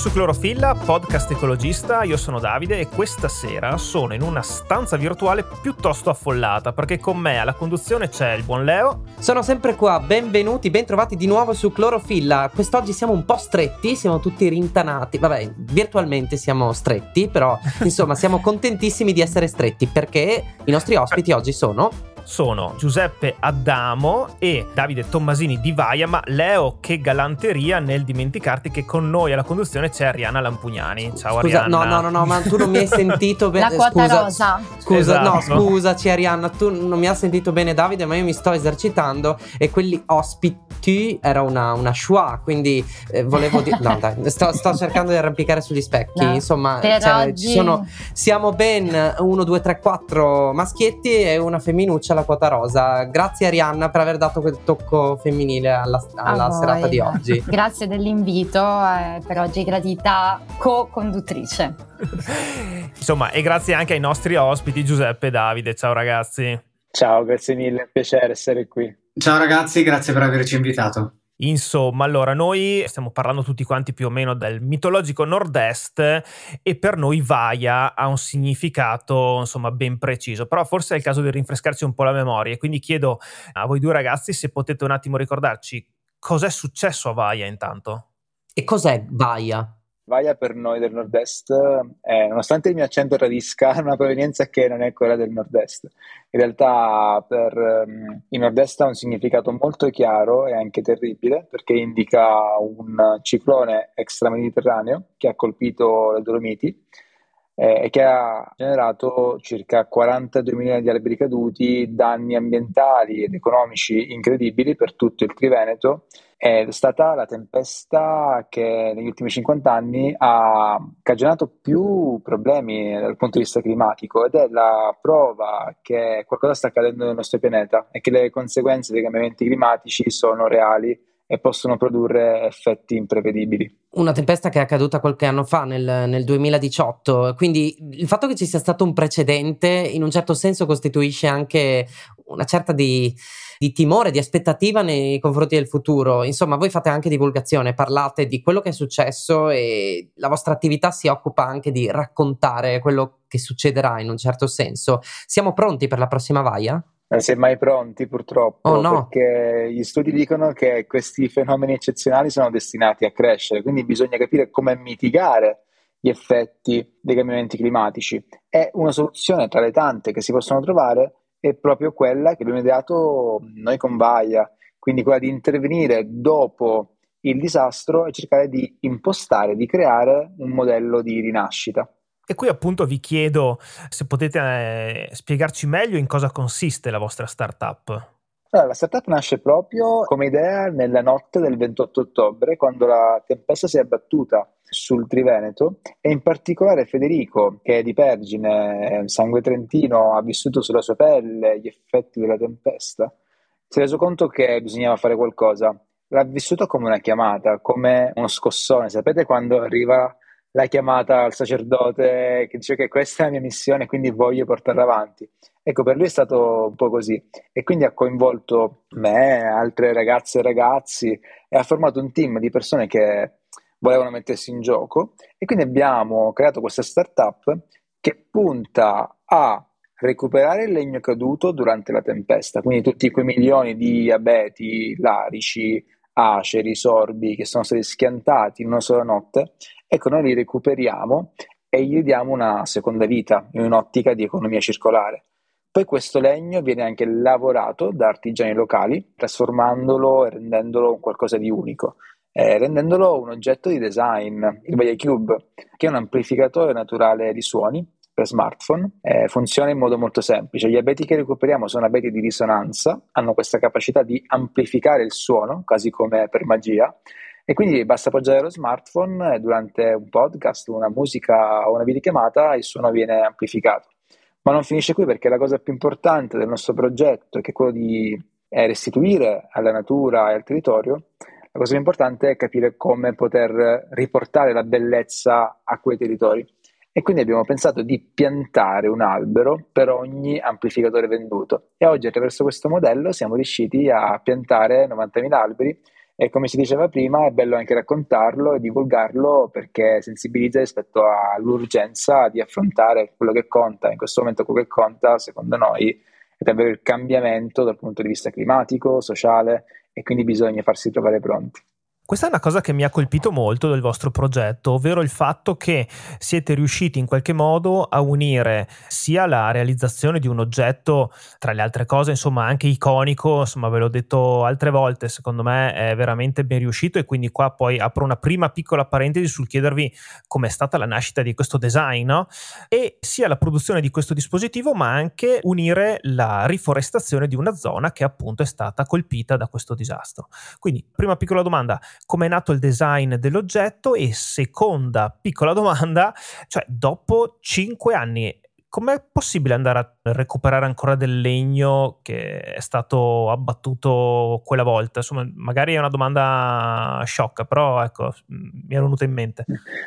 su Clorofilla, podcast ecologista, io sono Davide e questa sera sono in una stanza virtuale piuttosto affollata perché con me alla conduzione c'è il buon Leo. Sono sempre qua, benvenuti, bentrovati di nuovo su Clorofilla. Quest'oggi siamo un po' stretti, siamo tutti rintanati, vabbè, virtualmente siamo stretti, però insomma siamo contentissimi di essere stretti perché i nostri ospiti oggi sono sono Giuseppe Addamo e Davide Tommasini di Vaia, ma Leo, che galanteria nel dimenticarti che con noi alla conduzione c'è Arianna Lampugnani. Ciao scusa, Arianna. No, no, no, no, ma tu non mi hai sentito bene. La quota scusa, rosa. Scusa, Esatto. no, scusaci Arianna, tu non mi hai sentito bene Davide, ma io mi sto esercitando e quelli ospiti era una, una schwa, quindi eh, volevo dire... No, dai, sto, sto cercando di arrampicare sugli specchi, No, insomma, cioè, sono, siamo ben 1, 2, 3, 4 maschietti e una femminuccia alla quota rosa. Grazie Arianna per aver dato quel tocco femminile alla, alla serata di oggi. Grazie dell'invito, eh, per oggi gradita co-conduttrice. Insomma, e grazie anche ai nostri ospiti Giuseppe e Davide. Ciao ragazzi. Ciao, grazie mille, è un piacere essere qui. Ciao ragazzi, grazie per averci invitato. Insomma, allora noi stiamo parlando tutti quanti più o meno del mitologico nord-est e per noi Vaia ha un significato insomma ben preciso, però forse è il caso di rinfrescarci un po' la memoria quindi chiedo a voi due ragazzi se potete un attimo ricordarci cos'è successo a Vaia intanto. E cos'è Baia? Vaia per noi del nord-est, è, nonostante il mio accento tradisca, una provenienza che non è quella del nord-est. In realtà per ehm, il nord-est ha un significato molto chiaro e anche terribile, perché indica un ciclone extramediterraneo che ha colpito le Dolomiti eh, e che ha generato circa 42 milioni di alberi caduti, danni ambientali ed economici incredibili per tutto il Triveneto. È stata la tempesta che negli ultimi 50 anni ha cagionato più problemi dal punto di vista climatico ed è la prova che qualcosa sta accadendo nel nostro pianeta e che le conseguenze dei cambiamenti climatici sono reali e possono produrre effetti imprevedibili. Una tempesta che è accaduta qualche anno fa, nel, nel 2018, quindi il fatto che ci sia stato un precedente in un certo senso costituisce anche una certa di, di timore, di aspettativa nei confronti del futuro. Insomma, voi fate anche divulgazione, parlate di quello che è successo e la vostra attività si occupa anche di raccontare quello che succederà in un certo senso. Siamo pronti per la prossima vaia? Non si è mai pronti purtroppo, Oh, no. perché gli studi dicono che questi fenomeni eccezionali sono destinati a crescere, quindi bisogna capire come mitigare gli effetti dei cambiamenti climatici. E una soluzione tra le tante che si possono trovare è proprio quella che abbiamo ideato noi con Vaia, quindi quella di intervenire dopo il disastro e cercare di impostare, di creare un modello di rinascita. E qui appunto vi chiedo se potete eh, spiegarci meglio in cosa consiste la vostra startup. Allora, la startup nasce proprio come idea nella notte del 28 ottobre, quando la tempesta si è abbattuta sul Triveneto e in particolare Federico, che è di Pergine, sangue trentino, ha vissuto sulla sua pelle gli effetti della tempesta, si è reso conto che bisognava fare qualcosa. L'ha vissuto come una chiamata, come uno scossone. Sapete quando arriva la chiamata al sacerdote che dice che questa è la mia missione, quindi voglio portarla avanti. Ecco, per lui è stato un po' così e quindi ha coinvolto me, altre ragazze e ragazzi e ha formato un team di persone che volevano mettersi in gioco e quindi abbiamo creato questa startup che punta a recuperare il legno caduto durante la tempesta, quindi tutti quei milioni di abeti, larici, aceri, sorbi che sono stati schiantati in una sola notte, ecco noi li recuperiamo e gli diamo una seconda vita in un'ottica di economia circolare. Poi questo legno viene anche lavorato da artigiani locali, trasformandolo e rendendolo qualcosa di unico, eh, rendendolo un oggetto di design, il Vaia Cube, che è un amplificatore naturale di suoni per smartphone, eh, funziona in modo molto semplice. Gli abeti che recuperiamo sono abeti di risonanza, hanno questa capacità di amplificare il suono, quasi come per magia, e quindi basta appoggiare lo smartphone e durante un podcast, una musica o una videochiamata il suono viene amplificato. Ma non finisce qui perché la cosa più importante del nostro progetto, che è quello di eh, restituire alla natura e al territorio, la cosa più importante è capire come poter riportare la bellezza a quei territori. E quindi abbiamo pensato di piantare un albero per ogni amplificatore venduto. E oggi attraverso questo modello siamo riusciti a piantare 90.000 alberi E come si diceva prima, è bello anche raccontarlo e divulgarlo perché sensibilizza rispetto all'urgenza di affrontare quello che conta. In questo momento quello che conta, secondo noi, è davvero il cambiamento dal punto di vista climatico, sociale e quindi bisogna farsi trovare pronti. Questa è una cosa che mi ha colpito molto del vostro progetto, ovvero il fatto che siete riusciti in qualche modo a unire sia la realizzazione di un oggetto, tra le altre cose, insomma, anche iconico, insomma, ve l'ho detto altre volte, secondo me è veramente ben riuscito e quindi qua poi apro una prima piccola parentesi sul chiedervi com'è stata la nascita di questo design, no? E sia la produzione di questo dispositivo, ma anche unire la riforestazione di una zona che appunto è stata colpita da questo disastro. Quindi, prima piccola domanda, come è nato il design dell'oggetto e seconda piccola domanda, cioè dopo cinque anni com'è possibile andare a recuperare ancora del legno che è stato abbattuto quella volta? Insomma, magari è una domanda sciocca, però ecco, mi è venuta in mente.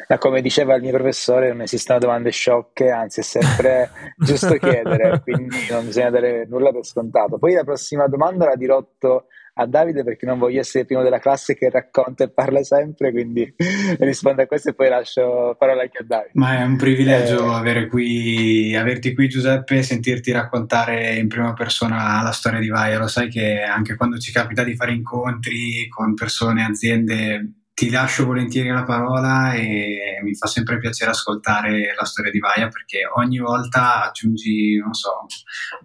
Ma come diceva il mio professore, non esistono domande sciocche, anzi è sempre giusto chiedere, quindi non bisogna dare nulla per scontato. Poi la prossima domanda la dirotto a Davide perché non voglio essere il primo della classe che racconta e parla sempre, quindi rispondo a questo e poi lascio parola anche a Davide. Ma è un privilegio eh, avere qui, averti qui Giuseppe e sentirti raccontare in prima persona la storia di Vaia. Lo sai che anche quando ci capita di fare incontri con persone, aziende, ti lascio volentieri la parola e mi fa sempre piacere ascoltare la storia di Vaia perché ogni volta aggiungi, non so,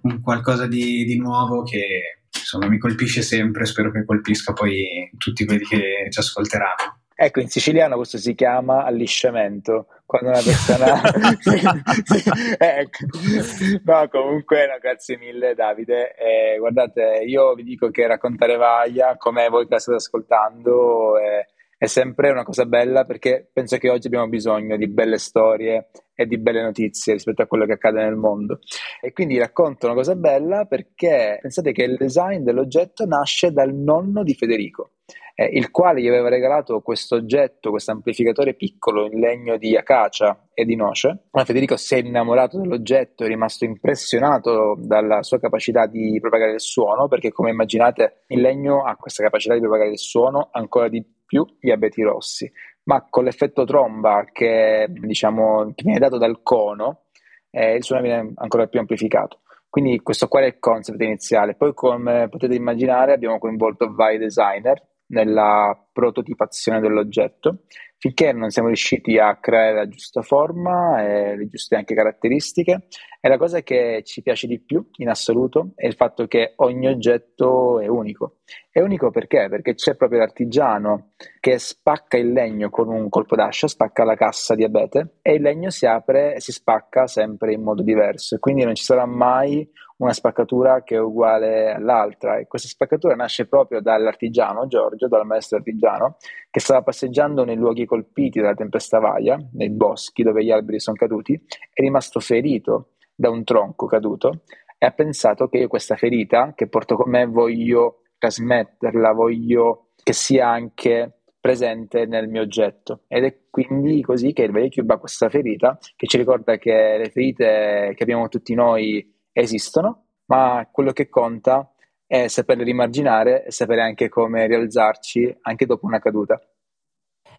un qualcosa di, di nuovo che insomma mi colpisce sempre, spero che colpisca poi tutti quelli che ci ascolteranno. Ecco, in siciliano questo si chiama allisciamento, quando una persona... ecco. No, comunque, no, grazie mille Davide. Eh, guardate, io vi dico che raccontare Vaglia, come voi che la state ascoltando, è, è sempre una cosa bella perché penso che oggi abbiamo bisogno di belle storie e di belle notizie rispetto a quello che accade nel mondo. E quindi racconto una cosa bella perché pensate che il design dell'oggetto nasce dal nonno di Federico, eh, il quale gli aveva regalato questo oggetto, questo amplificatore piccolo in legno di acacia e di noce. Ma Federico si è innamorato dell'oggetto, è rimasto impressionato dalla sua capacità di propagare il suono, perché come immaginate il legno ha questa capacità di propagare il suono ancora di più gli abeti rossi ma con l'effetto tromba che, diciamo, che viene dato dal cono, eh, il suono viene ancora più amplificato. Quindi questo qua è il concept iniziale. Poi, come potete immaginare, abbiamo coinvolto vari designer nella prototipazione dell'oggetto finché non siamo riusciti a creare la giusta forma e le giuste anche caratteristiche. E la cosa che ci piace di più in assoluto è il fatto che ogni oggetto è unico. È unico perché? Perché c'è proprio l'artigiano che spacca il legno con un colpo d'ascia, spacca la cassa di abete e il legno si apre e si spacca sempre in modo diverso. Quindi non ci sarà mai una spaccatura che è uguale all'altra e questa spaccatura nasce proprio dall'artigiano Giorgio, dal maestro artigiano, che stava passeggiando nei luoghi colpiti dalla tempesta Vaia, nei boschi dove gli alberi sono caduti, è rimasto ferito da un tronco caduto e ha pensato che io questa ferita che porto con me voglio trasmetterla, voglio che sia anche presente nel mio oggetto ed è quindi così che il Vecchio ha questa ferita che ci ricorda che le ferite che abbiamo tutti noi esistono, ma quello che conta è saperle rimarginare e sapere anche come rialzarci anche dopo una caduta.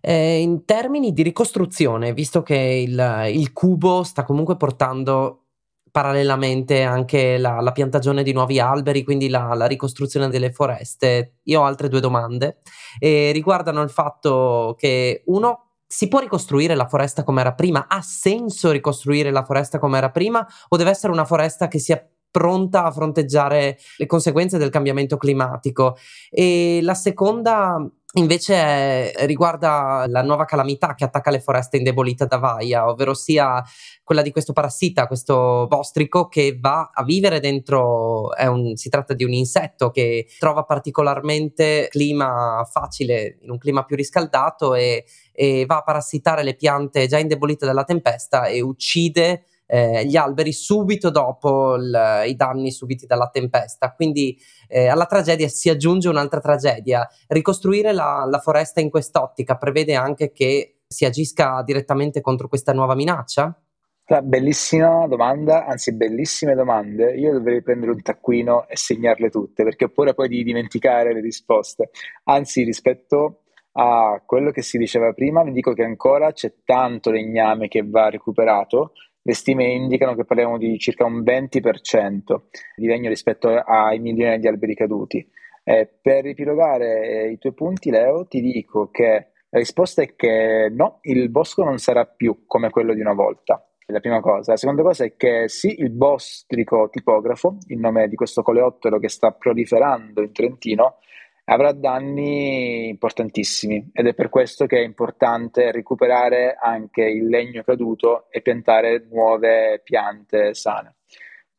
Eh, in termini di ricostruzione, visto che il, il cubo sta comunque portando parallelamente anche la, la, piantagione di nuovi alberi, quindi la, la, ricostruzione delle foreste. Io ho altre due domande e riguardano il fatto che uno si può ricostruire la foresta come era prima? Ha senso ricostruire la foresta come era prima o deve essere una foresta che sia pronta a fronteggiare le conseguenze del cambiamento climatico? E la seconda invece riguarda la nuova calamità che attacca le foreste indebolite da Vaia, ovvero sia quella di questo parassita, questo bostrico che va a vivere dentro, un, si tratta di un insetto che trova particolarmente clima facile, in un clima più riscaldato e, e va a parassitare le piante già indebolite dalla tempesta e uccide eh, gli alberi subito dopo il, i danni subiti dalla tempesta. Quindi eh, alla tragedia si aggiunge un'altra tragedia. Ricostruire la, la foresta in quest'ottica prevede anche che si agisca direttamente contro questa nuova minaccia? Bellissima domanda, anzi bellissime domande. Io dovrei prendere un taccuino e segnarle tutte, perché ho paura poi di dimenticare le risposte. Anzi, rispetto a quello che si diceva prima, vi dico che ancora c'è tanto legname che va recuperato. Le stime indicano che parliamo di circa un 20% di legno rispetto ai milioni di alberi caduti. Eh, per ripilogare i tuoi punti, Leo, ti dico che la risposta è che no, il bosco non sarà più come quello di una volta la prima cosa. La seconda cosa è che sì, il bostrico tipografo, il nome di questo coleottero che sta proliferando in Trentino, avrà danni importantissimi ed è per questo che è importante recuperare anche il legno caduto e piantare nuove piante sane.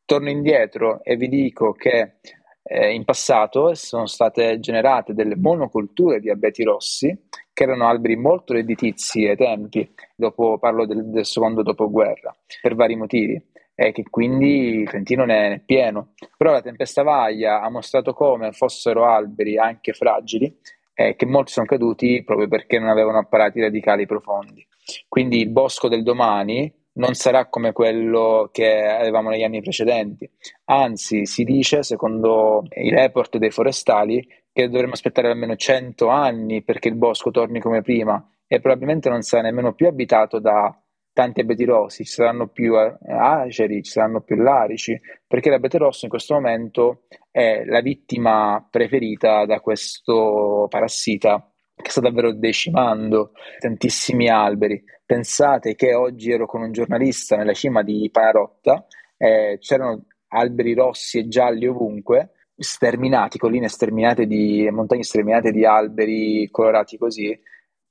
Torno indietro e vi dico che eh, in passato sono state generate delle monoculture di abeti rossi che erano alberi molto redditizi ai tempi, dopo, parlo del, del secondo dopoguerra, per vari motivi e che quindi il Trentino ne è pieno. Però la tempesta Vaglia ha mostrato come fossero alberi anche fragili e che molti sono caduti proprio perché non avevano apparati radicali profondi. Quindi il bosco del domani non sarà come quello che avevamo negli anni precedenti. Anzi, si dice, secondo i report dei forestali, che dovremmo aspettare almeno 100 anni perché il bosco torni come prima e probabilmente non sarà nemmeno più abitato da tanti abeti rossi, ci saranno più eh, aceri, ci saranno più larici, perché l'abete rosso in questo momento è la vittima preferita da questo parassita che sta davvero decimando tantissimi alberi. Pensate che oggi ero con un giornalista nella cima di Panarotta, eh, c'erano alberi rossi e gialli ovunque, sterminati, colline sterminate di montagne sterminate di alberi colorati così,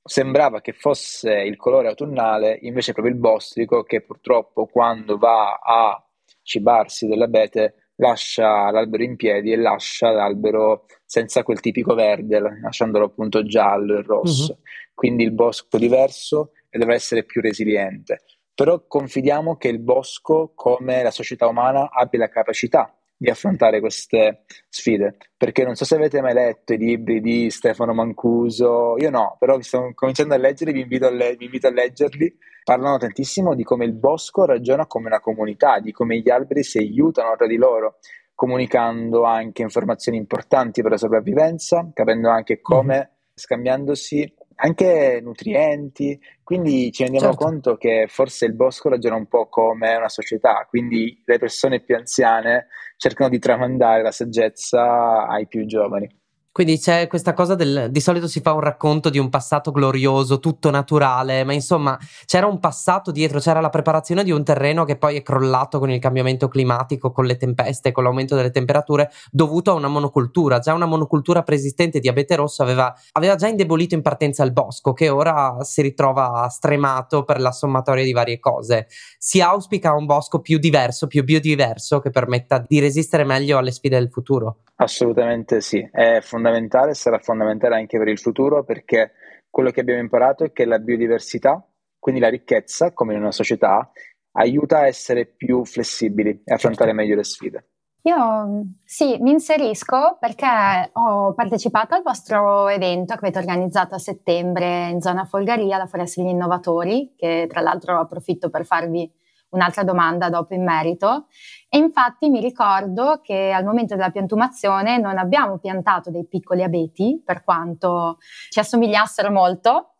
sembrava che fosse il colore autunnale, invece proprio il bostrico che purtroppo quando va a cibarsi dell'abete lascia l'albero in piedi e lascia l'albero senza quel tipico verde, lasciandolo appunto giallo e rosso. Uh-huh. Quindi il bosco diverso e dovrà essere più resiliente. Però confidiamo che il bosco, come la società umana, abbia la capacità di affrontare queste sfide. Perché non so se avete mai letto i libri di Stefano Mancuso, io no, però vi sto cominciando a leggere, vi invito a, le- vi invito a leggerli. Parlano tantissimo di come il bosco ragiona come una comunità, di come gli alberi si aiutano tra di loro, comunicando anche informazioni importanti per la sopravvivenza, capendo anche come, mm-hmm. scambiandosi anche nutrienti, quindi ci rendiamo certo. conto che forse il bosco ragiona un po' come una società, quindi le persone più anziane cercano di tramandare la saggezza ai più giovani. Quindi c'è questa cosa del di solito si fa un racconto di un passato glorioso, tutto naturale, ma insomma c'era un passato dietro, c'era la preparazione di un terreno che poi è crollato con il cambiamento climatico, con le tempeste, con l'aumento delle temperature, dovuto a una monocultura. Già una monocultura preesistente di abete rosso aveva, aveva già indebolito in partenza il bosco, che ora si ritrova stremato per la sommatoria di varie cose. Si auspica un bosco più diverso, più biodiverso, che permetta di resistere meglio alle sfide del futuro. Assolutamente sì, è fondamentale, sarà fondamentale anche per il futuro perché quello che abbiamo imparato è che la biodiversità, quindi la ricchezza, come in una società, aiuta a essere più flessibili e affrontare certo. meglio le sfide. Io sì, mi inserisco perché ho partecipato al vostro evento che avete organizzato a settembre in zona Folgaria, la Foresta degli Innovatori, che tra l'altro approfitto per farvi un'altra domanda dopo in merito. E infatti mi ricordo che al momento della piantumazione non abbiamo piantato dei piccoli abeti, per quanto ci assomigliassero molto,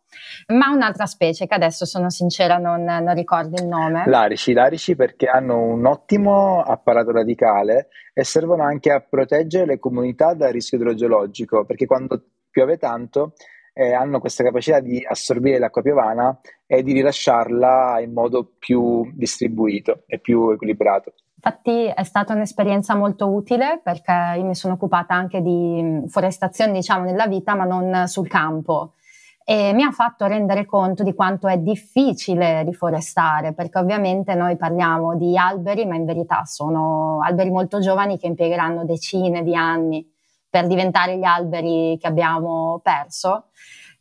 ma un'altra specie che adesso sono sincera non, non ricordo il nome. L'arici, l'arici perché hanno un ottimo apparato radicale e servono anche a proteggere le comunità dal rischio idrogeologico, perché quando piove tanto eh, hanno questa capacità di assorbire l'acqua piovana e di rilasciarla in modo più distribuito e più equilibrato. Infatti è stata un'esperienza molto utile perché io mi sono occupata anche di forestazione, diciamo, nella vita, ma non sul campo. E mi ha fatto rendere conto di quanto è difficile riforestare, perché ovviamente noi parliamo di alberi, ma in verità sono alberi molto giovani che impiegheranno decine di anni per diventare gli alberi che abbiamo perso.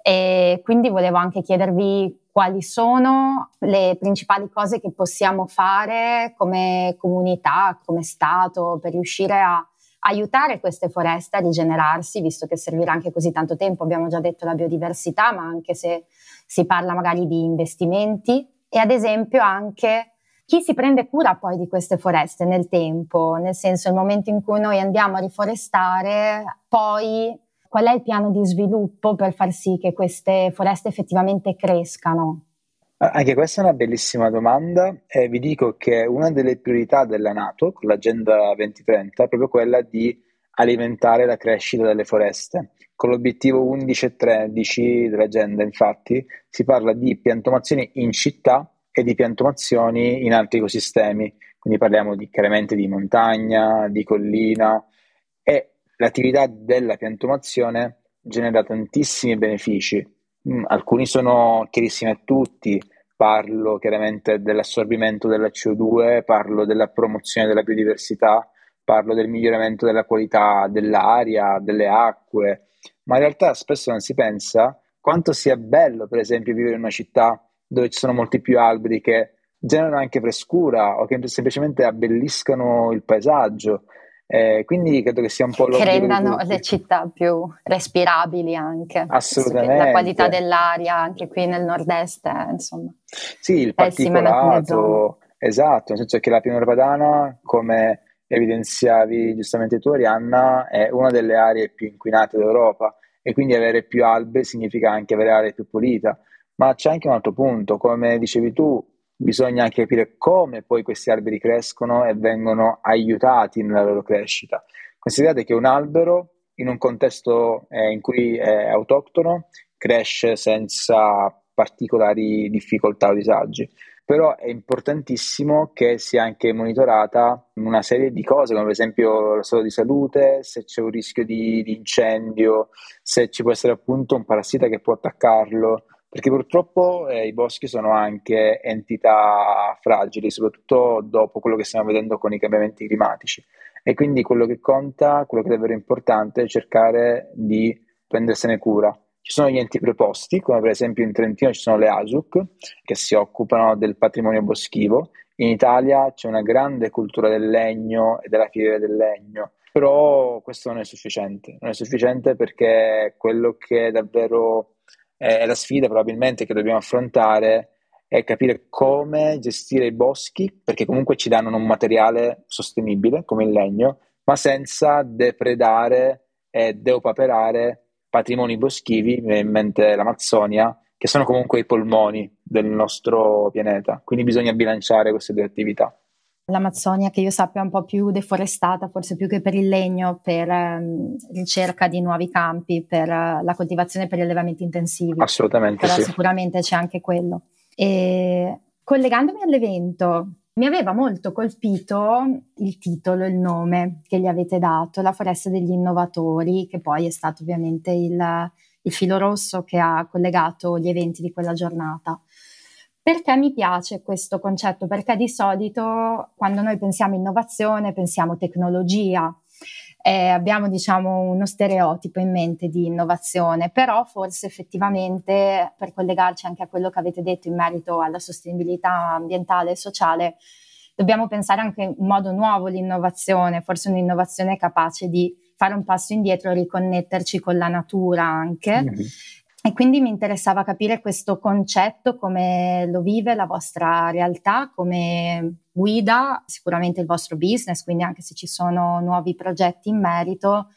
E quindi volevo anche chiedervi quali sono le principali cose che possiamo fare come comunità, come Stato, per riuscire a aiutare queste foreste a rigenerarsi, visto che servirà anche così tanto tempo. Abbiamo già detto la biodiversità, ma anche se si parla magari di investimenti e ad esempio anche chi si prende cura poi di queste foreste nel tempo? Nel senso, il momento in cui noi andiamo a riforestare, poi qual è il piano di sviluppo per far sì che queste foreste effettivamente crescano? Anche questa è una bellissima domanda e vi dico che una delle priorità della Nato con l'Agenda 2030 è proprio quella di alimentare la crescita delle foreste. Con l'obiettivo 11 e 13 dell'agenda, infatti, si parla di piantumazioni in città e di piantumazioni in altri ecosistemi, quindi parliamo di, chiaramente di montagna, di collina e l'attività della piantumazione genera tantissimi benefici. Mm, alcuni sono chiarissimi a tutti, parlo chiaramente dell'assorbimento della CO2, parlo della promozione della biodiversità, parlo del miglioramento della qualità dell'aria, delle acque, ma in realtà spesso non si pensa quanto sia bello, per esempio, vivere in una città dove ci sono molti più alberi che generano anche frescura o che semplicemente abbelliscano il paesaggio. Eh, quindi credo che sia un po' che rendano le città più respirabili anche. Assolutamente. La qualità dell'aria anche qui nel nord-est, eh, insomma. Sì, il particolato, esatto, nel senso che la pianura padana, come evidenziavi giustamente tu Arianna, è una delle aree più inquinate d'Europa e quindi avere più alberi significa anche avere aree più pulite. Ma c'è anche un altro punto, come dicevi tu, bisogna anche capire come poi questi alberi crescono e vengono aiutati nella loro crescita. Considerate che un albero in un contesto eh, in cui è autoctono cresce senza particolari difficoltà o disagi, però è importantissimo che sia anche monitorata una serie di cose, come per esempio lo stato di salute, se c'è un rischio di, di incendio, se ci può essere appunto un parassita che può attaccarlo, perché purtroppo eh, i boschi sono anche entità fragili, soprattutto dopo quello che stiamo vedendo con i cambiamenti climatici. E quindi quello che conta, quello che è davvero importante è cercare di prendersene cura. Ci sono gli enti preposti, come per esempio in Trentino ci sono le ASUC, che si occupano del patrimonio boschivo. In Italia c'è una grande cultura del legno e della filiera del legno, però questo non è sufficiente. Non è sufficiente perché quello che è davvero è la sfida probabilmente che dobbiamo affrontare è capire come gestire i boschi, perché comunque ci danno un materiale sostenibile come il legno, ma senza depredare e deupaperare patrimoni boschivi, mi viene in mente l'Amazzonia, che sono comunque i polmoni del nostro pianeta. Quindi bisogna bilanciare queste due attività l'Amazzonia che io sappia un po' più deforestata, forse più che per il legno, per um, ricerca di nuovi campi, per uh, la coltivazione per gli allevamenti intensivi. Assolutamente. Però sì. sicuramente c'è anche quello. E collegandomi all'evento, mi aveva molto colpito il titolo, il nome che gli avete dato, La foresta degli innovatori, che poi è stato ovviamente il, il filo rosso che ha collegato gli eventi di quella giornata. Perché mi piace questo concetto? Perché di solito quando noi pensiamo innovazione pensiamo tecnologia, eh, abbiamo diciamo uno stereotipo in mente di innovazione, però forse effettivamente per collegarci anche a quello che avete detto in merito alla sostenibilità ambientale e sociale, dobbiamo pensare anche in modo nuovo l'innovazione, forse un'innovazione capace di fare un passo indietro, riconnetterci con la natura anche. Mm-hmm e quindi mi interessava capire questo concetto, come lo vive la vostra realtà, come guida sicuramente il vostro business, quindi anche se ci sono nuovi progetti in merito,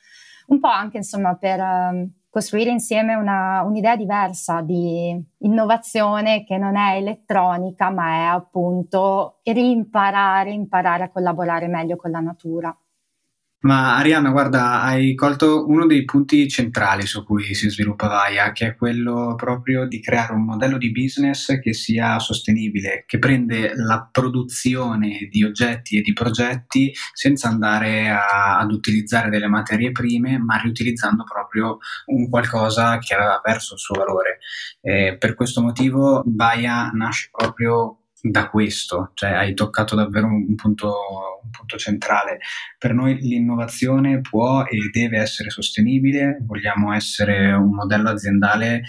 un po' anche insomma per um, costruire insieme una, un'idea diversa di innovazione che non è elettronica, ma è appunto rimparare, imparare a collaborare meglio con la natura. Ma Arianna, guarda, hai colto uno dei punti centrali su cui si sviluppa Vaia, che è quello proprio di creare un modello di business che sia sostenibile, che prende la produzione di oggetti e di progetti senza andare a, ad utilizzare delle materie prime, ma riutilizzando proprio un qualcosa che aveva perso il suo valore. Eh, per questo motivo Vaia nasce proprio da questo, cioè hai toccato davvero un punto, un punto, centrale. Per noi l'innovazione può e deve essere sostenibile, vogliamo essere un modello aziendale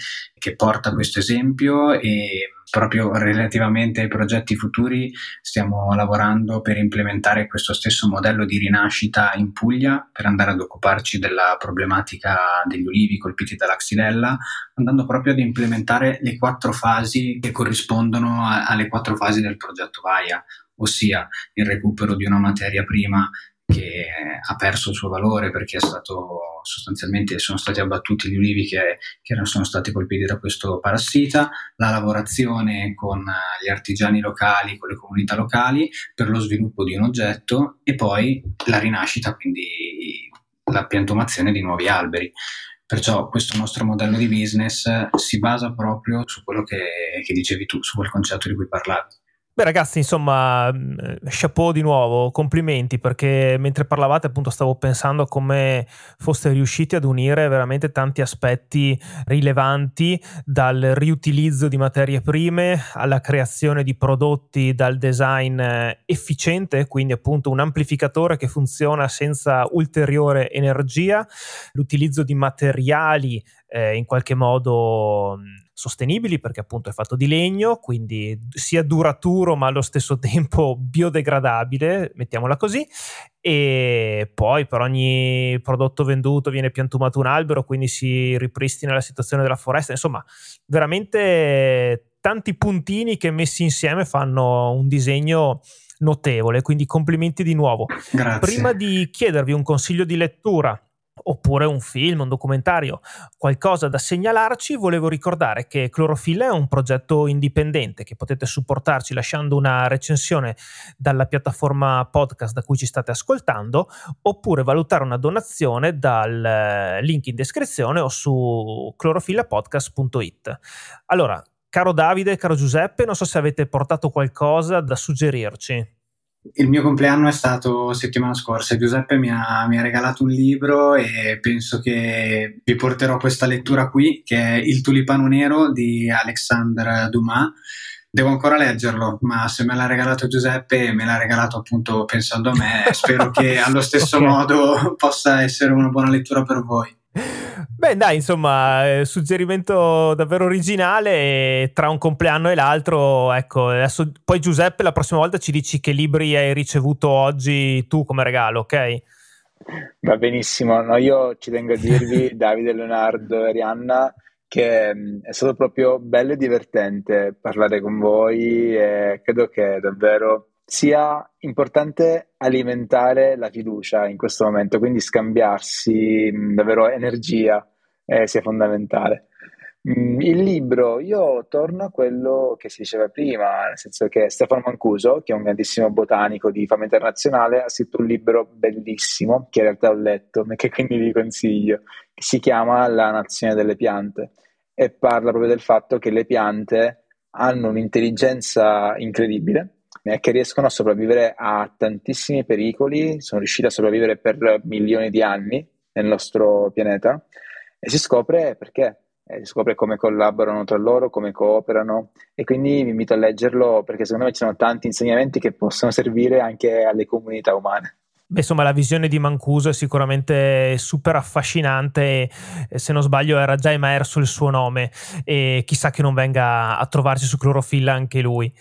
che porta questo esempio e proprio relativamente ai progetti futuri stiamo lavorando per implementare questo stesso modello di rinascita in Puglia per andare ad occuparci della problematica degli ulivi colpiti dalla xylella, andando proprio ad implementare le quattro fasi che corrispondono a, alle quattro fasi del progetto VAIA ossia il recupero di una materia prima che ha perso il suo valore perché stato sostanzialmente sono stati abbattuti gli ulivi che, che sono stati colpiti da questo parassita, la lavorazione con gli artigiani locali, con le comunità locali per lo sviluppo di un oggetto e poi la rinascita, quindi la piantumazione di nuovi alberi. Perciò questo nostro modello di business si basa proprio su quello che, che dicevi tu, su quel concetto di cui parlavi. Beh ragazzi, insomma, chapeau di nuovo, complimenti perché mentre parlavate appunto stavo pensando a come foste riusciti ad unire veramente tanti aspetti rilevanti dal riutilizzo di materie prime alla creazione di prodotti dal design efficiente, quindi appunto un amplificatore che funziona senza ulteriore energia, l'utilizzo di materiali eh, in qualche modo sostenibili perché appunto è fatto di legno, quindi sia duraturo ma allo stesso tempo biodegradabile, mettiamola così, e poi per ogni prodotto venduto viene piantumato un albero, quindi si ripristina la situazione della foresta, insomma, veramente tanti puntini che messi insieme fanno un disegno notevole, quindi complimenti di nuovo. Grazie. Prima di chiedervi un consiglio di lettura oppure un film, un documentario, qualcosa da segnalarci, volevo ricordare che Clorofilla è un progetto indipendente che potete supportarci lasciando una recensione dalla piattaforma podcast da cui ci state ascoltando oppure valutare una donazione dal eh, link in descrizione o su clorofillapodcast.it. Allora, caro Davide, caro Giuseppe, non so se avete portato qualcosa da suggerirci. Il mio compleanno è stato settimana scorsa. Giuseppe mi ha, mi ha, regalato un libro e penso che vi porterò questa lettura qui, che è Il tulipano nero di Alexandre Dumas. Devo ancora leggerlo, ma se me l'ha regalato Giuseppe, me l'ha regalato appunto pensando a me. Spero che allo stesso okay. modo possa essere una buona lettura per voi. Beh, dai, insomma, eh, suggerimento davvero originale. Tra un compleanno e l'altro, ecco, adesso poi Giuseppe, la prossima volta ci dici che libri hai ricevuto oggi tu come regalo, ok? Va benissimo. No, io ci tengo a dirvi, Davide, Leonardo e Arianna, che mm, è stato proprio bello e divertente parlare con voi e credo che davvero sia importante alimentare la fiducia in questo momento, quindi scambiarsi mh, davvero energia eh, sia fondamentale. Mh, il libro, io torno a quello che si diceva prima, nel senso che Stefano Mancuso, che è un grandissimo botanico di fama internazionale, ha scritto un libro bellissimo, che in realtà ho letto e che quindi vi consiglio, che si chiama La nazione delle piante e parla proprio del fatto che le piante hanno un'intelligenza incredibile e che riescono a sopravvivere a tantissimi pericoli, sono riusciti a sopravvivere per milioni di anni nel nostro pianeta e si scopre perché, e si scopre come collaborano tra loro, come cooperano e quindi vi invito a leggerlo perché secondo me ci sono tanti insegnamenti che possono servire anche alle comunità umane. Beh, insomma, la visione di Mancuso è sicuramente super affascinante e se non sbaglio era già emerso il suo nome e chissà che non venga a trovarci su Clorofilla anche lui.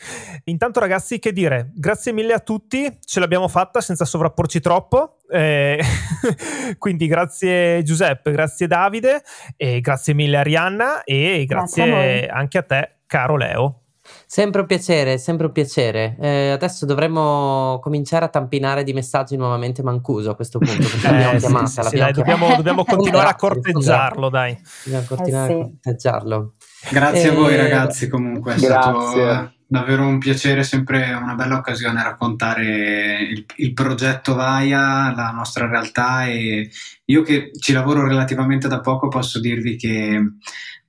Intanto ragazzi, che dire, grazie mille a tutti, ce l'abbiamo fatta senza sovrapporci troppo. Eh, quindi grazie Giuseppe, grazie Davide e grazie mille Arianna e grazie, grazie a anche a te, caro Leo. Sempre un piacere, sempre un piacere. Eh, adesso dovremmo cominciare a tampinare di messaggi nuovamente Mancuso a questo punto, perché l'abbiamo eh, chiamata. Sì, sì, dai, dobbiamo, dobbiamo, continuare a corteggiarlo, dai. Dobbiamo continuare eh, a corteggiarlo. Grazie a voi ragazzi comunque, è Grazie. stato davvero un piacere, sempre una bella occasione raccontare il, il, progetto Vaia, la nostra realtà e io che ci lavoro relativamente da poco posso dirvi che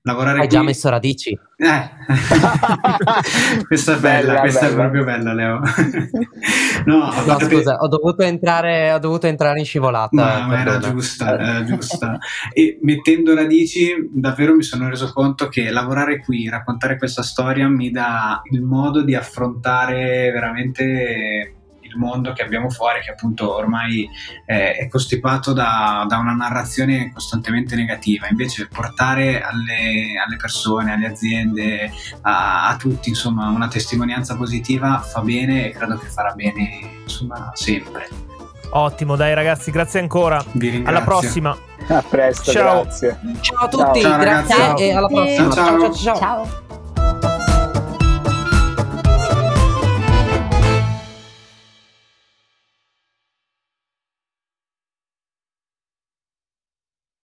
lavorare Hai qui... già messo radici. Eh. questa è bella, bella questa bella. è proprio bella, Leo. no, no scusa, ho dovuto, entrare, ho dovuto entrare in scivolata. Ma, ma era giusta, era giusta. e mettendo radici, davvero mi sono reso conto che lavorare qui, raccontare questa storia mi dà il modo di affrontare veramente mondo che abbiamo fuori, che appunto ormai eh, è costipato da, da, una narrazione costantemente negativa. Invece portare alle, alle persone, alle aziende, a, a, tutti, insomma, una testimonianza positiva fa bene e credo che farà bene, insomma, sempre. Ottimo, dai ragazzi, grazie ancora. Alla prossima. A presto, ciao. grazie. Ciao a tutti, ciao, grazie ciao. e alla prossima. ciao. ciao. ciao. ciao.